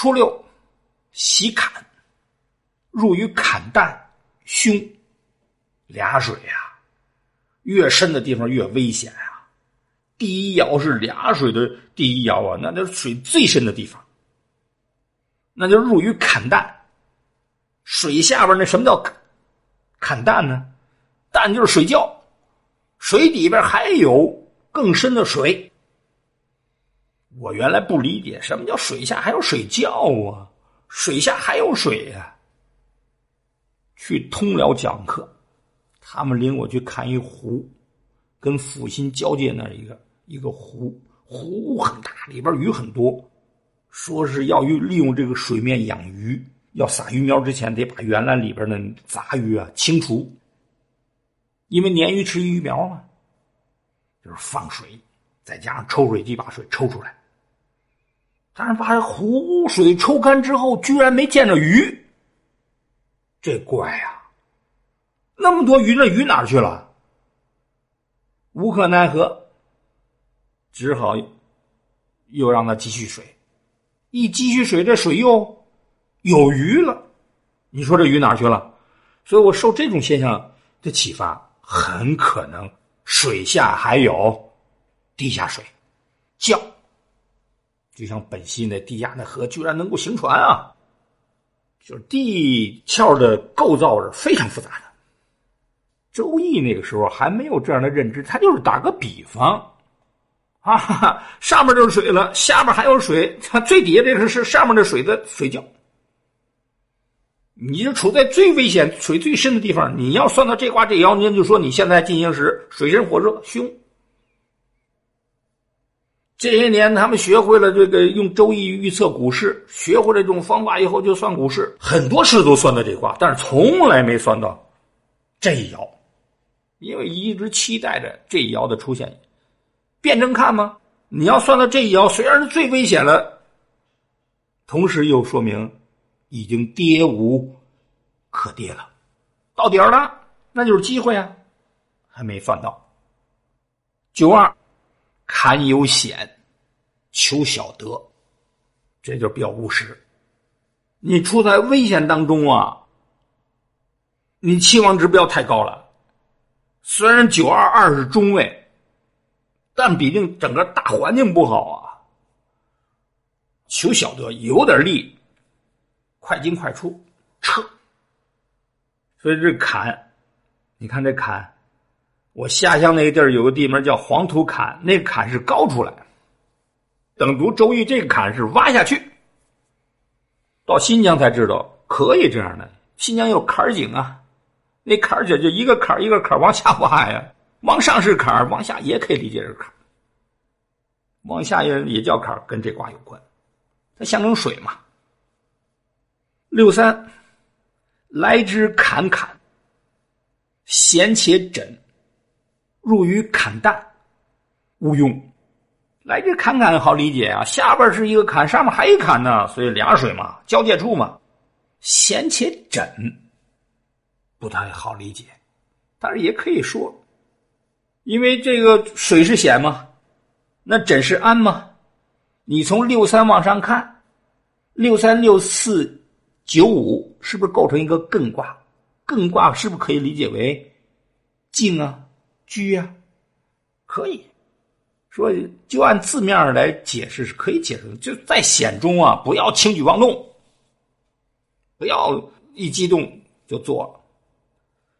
初六，喜坎，入于坎旦、凶，俩水呀，越深的地方越危险啊。第一爻是俩水的第一爻啊，那就是水最深的地方，那就入于坎旦。水下边那什么叫坎旦呢？旦就是水窖，水底边还有更深的水。我原来不理解什么叫水下还有水窖啊，水下还有水呀。去通辽讲课，他们领我去看一湖，跟阜新交界那一个。一个湖，湖很大，里边鱼很多。说是要用利用这个水面养鱼，要撒鱼苗之前得把原来里边的杂鱼啊清除，因为鲶鱼吃鱼苗嘛。就是放水，再加上抽水机把水抽出来。但是把湖水抽干之后，居然没见着鱼，这怪呀！那么多鱼，那鱼哪去了？无可奈何。只好又让他继续水，一继续水，这水又有鱼了。你说这鱼哪去了？所以我受这种现象的启发，很可能水下还有地下水，叫就像本溪那地下那河居然能够行船啊！就是地壳的构造是非常复杂的。周易那个时候还没有这样的认知，他就是打个比方。啊，上面就是水了，下面还有水，它最底下这个是上面的水的水窖。你就处在最危险、水最深的地方，你要算到这卦这爻，您就说你现在进行时水深火热凶。这些年他们学会了这个用周易预测股市，学会了这种方法以后就算股市，很多事都算到这卦，但是从来没算到这一爻，因为一直期待着这一爻的出现。辩证看吗？你要算到这一爻，虽然是最危险了，同时又说明已经跌无可跌了，到底儿了，那就是机会啊，还没算到。九二，坎有险，求小得，这就比较务实。你处在危险当中啊，你期望值不要太高了。虽然九二二是中位。但毕竟整个大环境不好啊，求小得有点力，快进快出撤。所以这坎，你看这坎，我下乡那个地儿有个地名叫黄土坎，那个坎是高出来，等读周易这个坎是挖下去。到新疆才知道可以这样的，新疆有坎井啊，那坎井就一个坎一个坎往下挖呀。往上是坎往下也可以理解是坎往下也也叫坎跟这卦有关，它象征水嘛。六三，来之坎坎，咸且枕，入于坎旦，勿用。来这坎坎好理解啊，下边是一个坎，上面还一坎呢，所以俩水嘛，交界处嘛。咸且枕，不太好理解，但是也可以说。因为这个水是险嘛？那枕是安嘛？你从六三往上看，六三六四九五是不是构成一个艮卦？艮卦是不是可以理解为静啊、居啊？可以说就按字面来解释是可以解释的。就在险中啊，不要轻举妄动，不要一激动就做了。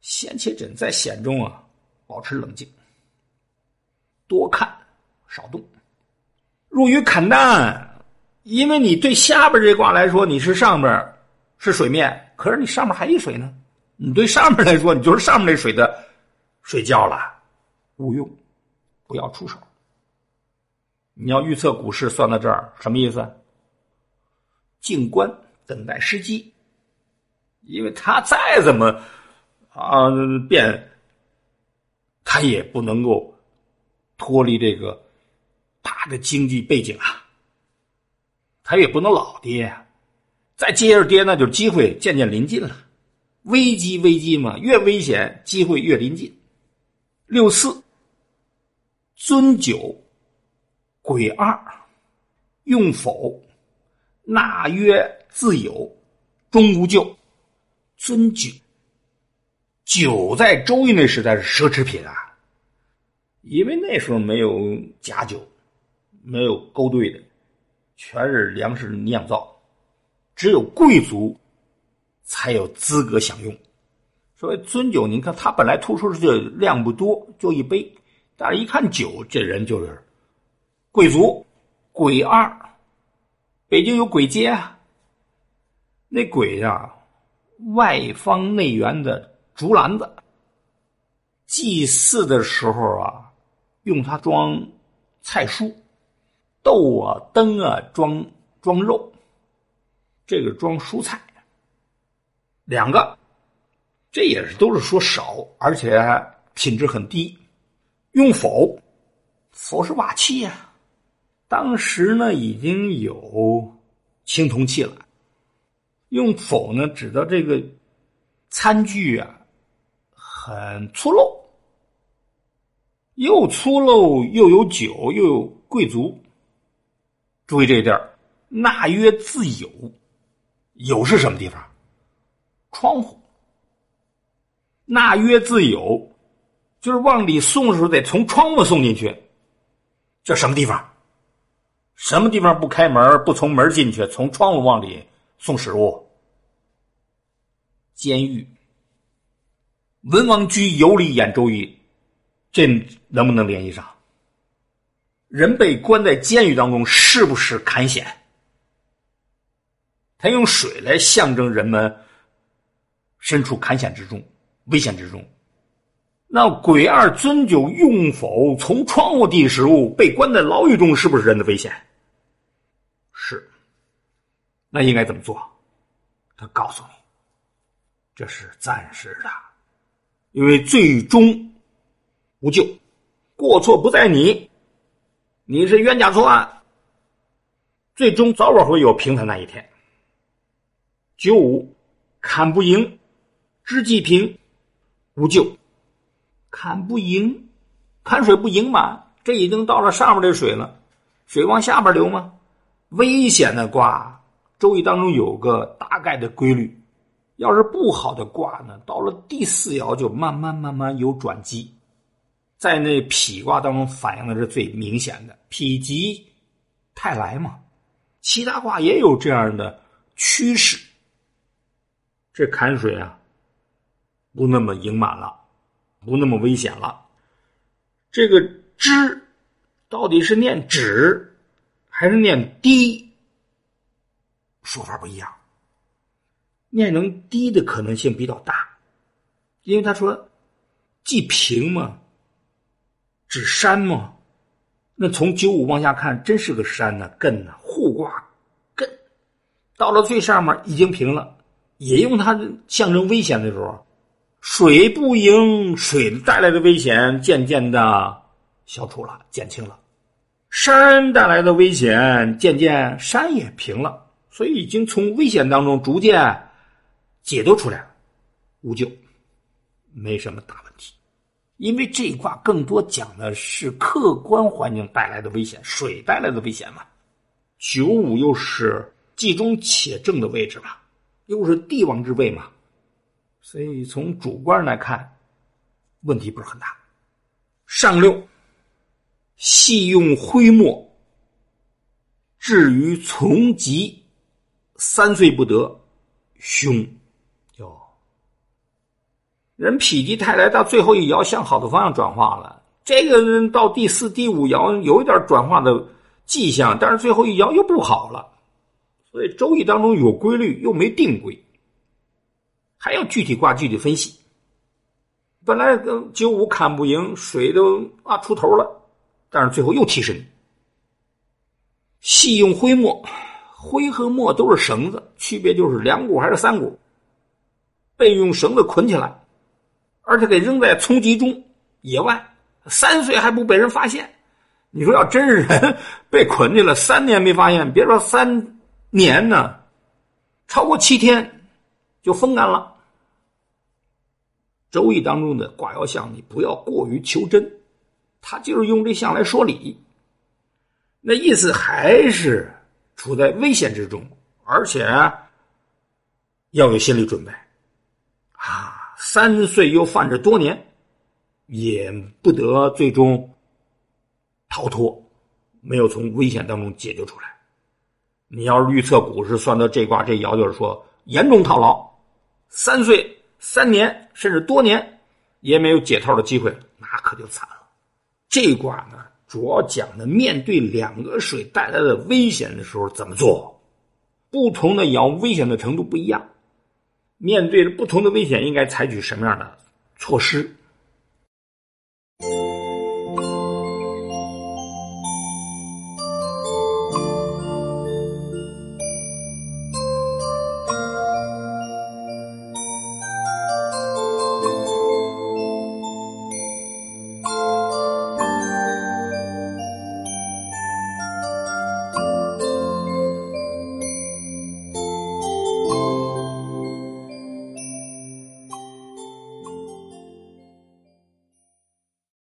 险且枕在险中啊，保持冷静。多看，少动。入于坎旦，因为你对下边这卦来说，你是上边是水面，可是你上面还一水呢。你对上面来说，你就是上面那水的水窖了，勿用，不要出手。你要预测股市，算到这儿什么意思？静观，等待时机。因为他再怎么啊变，他也不能够。脱离这个大的经济背景啊，他也不能老跌，再接着跌，那就机会渐渐临近了。危机危机嘛，越危险，机会越临近。六四尊九，癸二，用否？纳曰自有，终无咎。尊酒，酒在周易那时代是奢侈品啊，因为那时候没有假酒，没有勾兑的，全是粮食酿造，只有贵族才有资格享用。所谓尊酒，您看它本来突出的就量不多，就一杯，但是一看酒，这人就是贵族。鬼二，北京有鬼街啊，那鬼呀，外方内圆的竹篮子，祭祀的时候啊，用它装菜蔬，豆啊、灯啊装装肉，这个装蔬菜，两个。这也是都是说少，而且品质很低。用否，否是瓦器呀。当时呢已经有青铜器了。用否呢，指的这个餐具啊，很粗陋，又粗陋又有酒又有贵族。注意这一点纳曰自有，有是什么地方？窗户。纳曰自有，就是往里送的时候得从窗户送进去。这什么地方？什么地方不开门不从门进去，从窗户往里送食物？监狱。文王居有理演周易，这能不能联系上？人被关在监狱当中，是不是坎险？他用水来象征人们身处坎险之中。危险之中，那鬼二尊酒用否？从窗户递食物，被关在牢狱中，是不是人的危险？是。那应该怎么做？他告诉你，这是暂时的，因为最终无救，过错不在你，你是冤假错案，最终早晚会有平他那一天。九五，砍不赢，知济平。无救，坎不赢，看水不盈满？这已经到了上面的水了，水往下边流吗？危险的卦，周易当中有个大概的规律，要是不好的卦呢，到了第四爻就慢慢慢慢有转机，在那否卦当中反映的是最明显的，否极泰来嘛。其他卦也有这样的趋势，这坎水啊。不那么盈满了，不那么危险了。这个“知”到底是念“止”还是念“低”？说法不一样。念成“低”的可能性比较大，因为他说“既平嘛，指山嘛。那从九五往下看，真是个山呢，艮呢，互卦艮，到了最上面已经平了，也用它象征危险的时候。水不盈，水带来的危险渐渐的消除了，减轻了；山带来的危险渐渐山也平了，所以已经从危险当中逐渐解脱出来了，无救，没什么大问题。因为这一卦更多讲的是客观环境带来的危险，水带来的危险嘛。九五又是既中且正的位置嘛，又是帝王之位嘛。所以从主观来看，问题不是很大。上六，细用灰墨，至于从疾，三岁不得，凶。哟，人否极泰来到最后一爻向好的方向转化了，这个人到第四、第五爻有一点转化的迹象，但是最后一爻又不好了。所以周易当中有规律，又没定规。还要具体挂具体分析。本来跟九五砍不赢，水都啊出头了，但是最后又提神。细用灰墨，灰和墨都是绳子，区别就是两股还是三股。被用绳子捆起来，而且给扔在丛集中野外，三岁还不被人发现。你说要真是人被捆去了，三年没发现，别说三年呢，超过七天就风干了。周易当中的卦爻象，你不要过于求真，他就是用这象来说理。那意思还是处在危险之中，而且要有心理准备啊！三岁又犯着多年，也不得最终逃脱，没有从危险当中解救出来。你要是预测股市算到这卦这爻，就是说严重套牢，三岁、三年甚至多年也没有解套的机会，那可就惨了。这卦呢，主要讲的面对两个水带来的危险的时候怎么做。不同的爻危险的程度不一样，面对着不同的危险，应该采取什么样的措施？